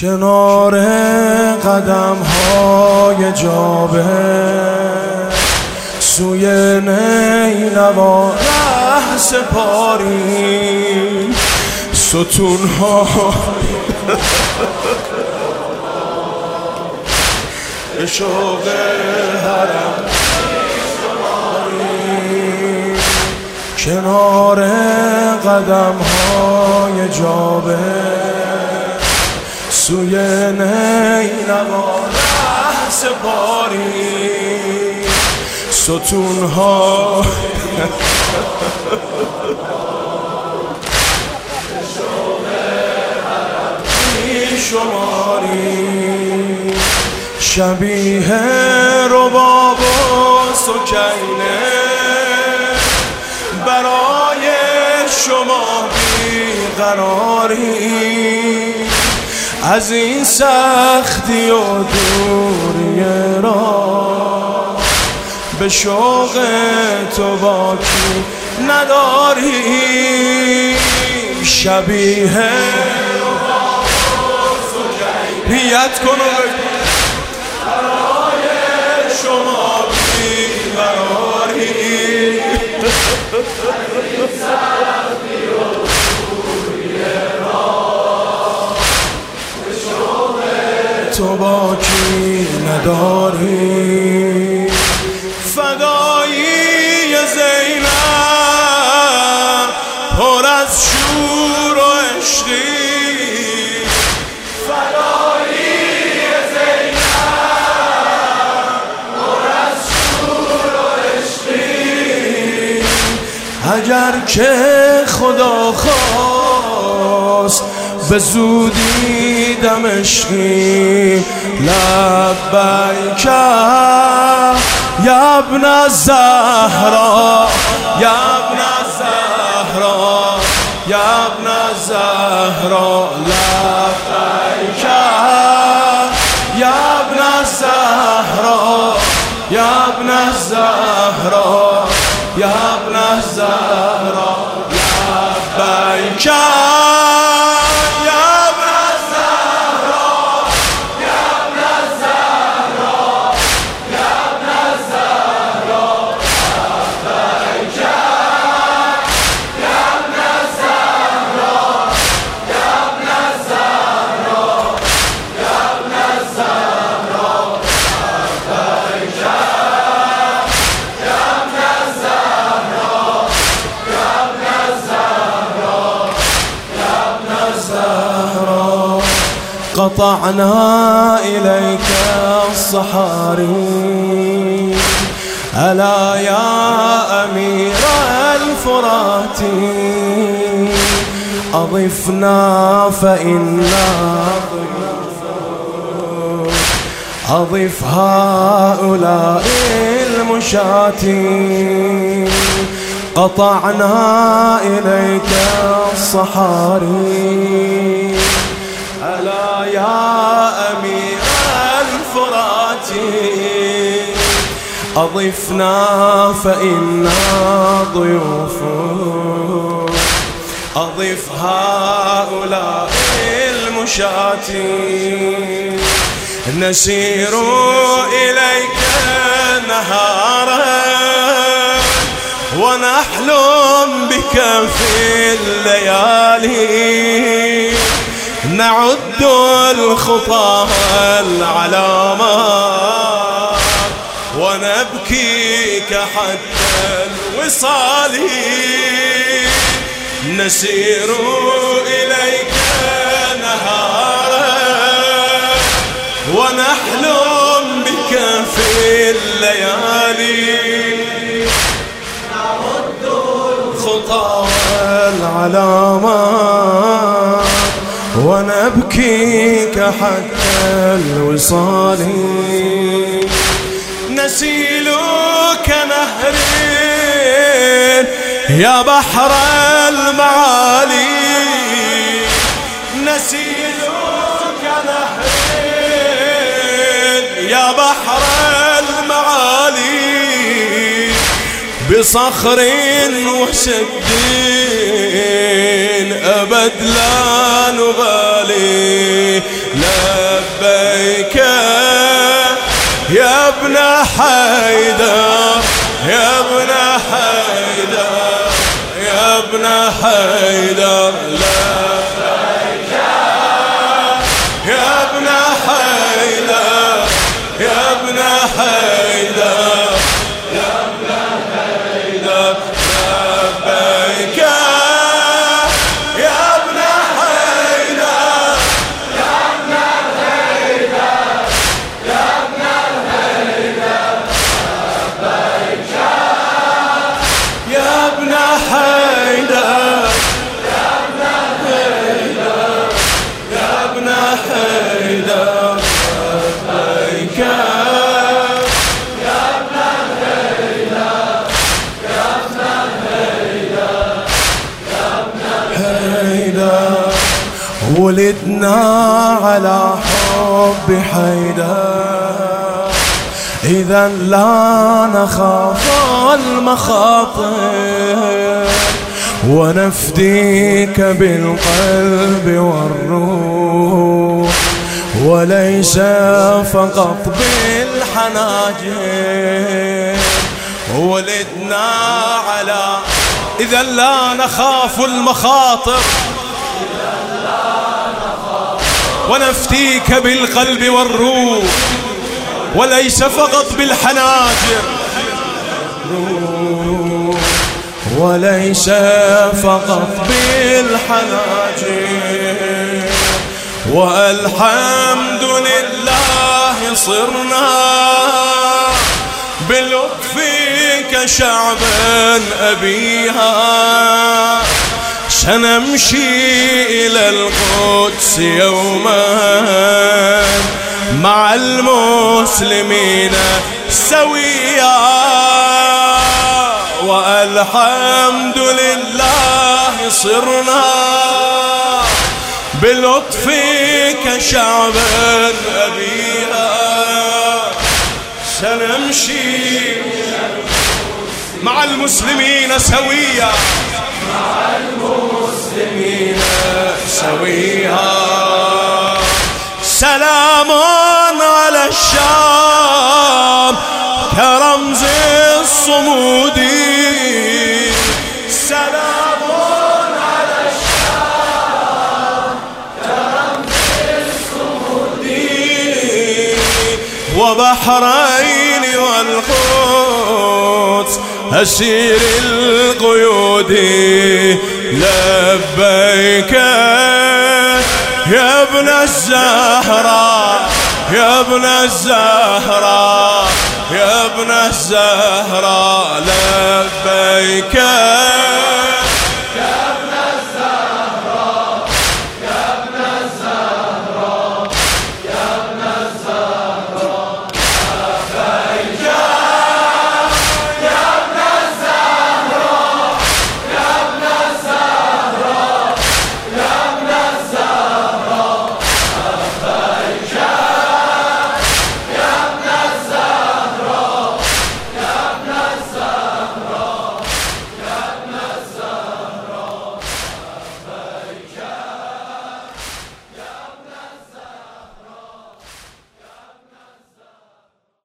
کنار قدم های جابه. سوی نینوا ره سپاری. ستون ها شوق حرم. کنار قدم های جابه. سوی نینوا ره سپاری ستون ها شماری شبیه رباب و سکینه برای شما بیقراری. از این سختی و دوری را به شوق تو باکی نداری. شبیه نیت کن برای شما بیقراری. باکی نداری. فدایی زینب پر از شور و عشقی. اگر که خدا به زودی دمشقی لبیک یا ابن الزهرا یا ابن الزهرا یا ابن الزهرا لبیک قطعنا إليك الصحاري. ألا يا أمير الفرات؟ أضفنا فإنا أضف هؤلاء المشاة. قطعنا إليك الصحاري. يا أمير الفرات. أضفنا فإنا ضيوف. أضف هؤلاء المشاة. نسير إليك نهارا. ونحلم بك في الليالي. نعد الخطى العلامات ونبكيك حتى الوصال. نسير إليك نهارا ونحلم بك في الليالي. نعد الخطى العلامات ونبكيك حتى الوصال. نسيلك نهر يا بحر المعالي. نسيلك نهر يا بحر المعالي. بصخر وسد أبد نغالي لبيك يا ابن حيدر. ولدنا على حب حيدر. إذا لا نخاف المخاطر ونفديك بالقلب والروح. وليس فقط بالحناجر ولدنا على إذا لا نخاف المخاطر. ونفتيك بالقلب والروح وليس فقط بالحناجر. وليس فقط بالحناجر. والحمد لله صرنا بلطفك شعبا أبيها. سنمشي إلى القدس يوما مع المسلمين سويا. والحمد لله صرنا بلطفك شعبا أبيها سنمشي مع المسلمين سويا. مع المسلمين سلام على الشام كرمز الصمود. سلام على الشام كرمز الصمود. وبحرين والقدس أسير القيود. لبيك ابن الزهراء يا ابن الزهراء يا ابن الزهراء لبيك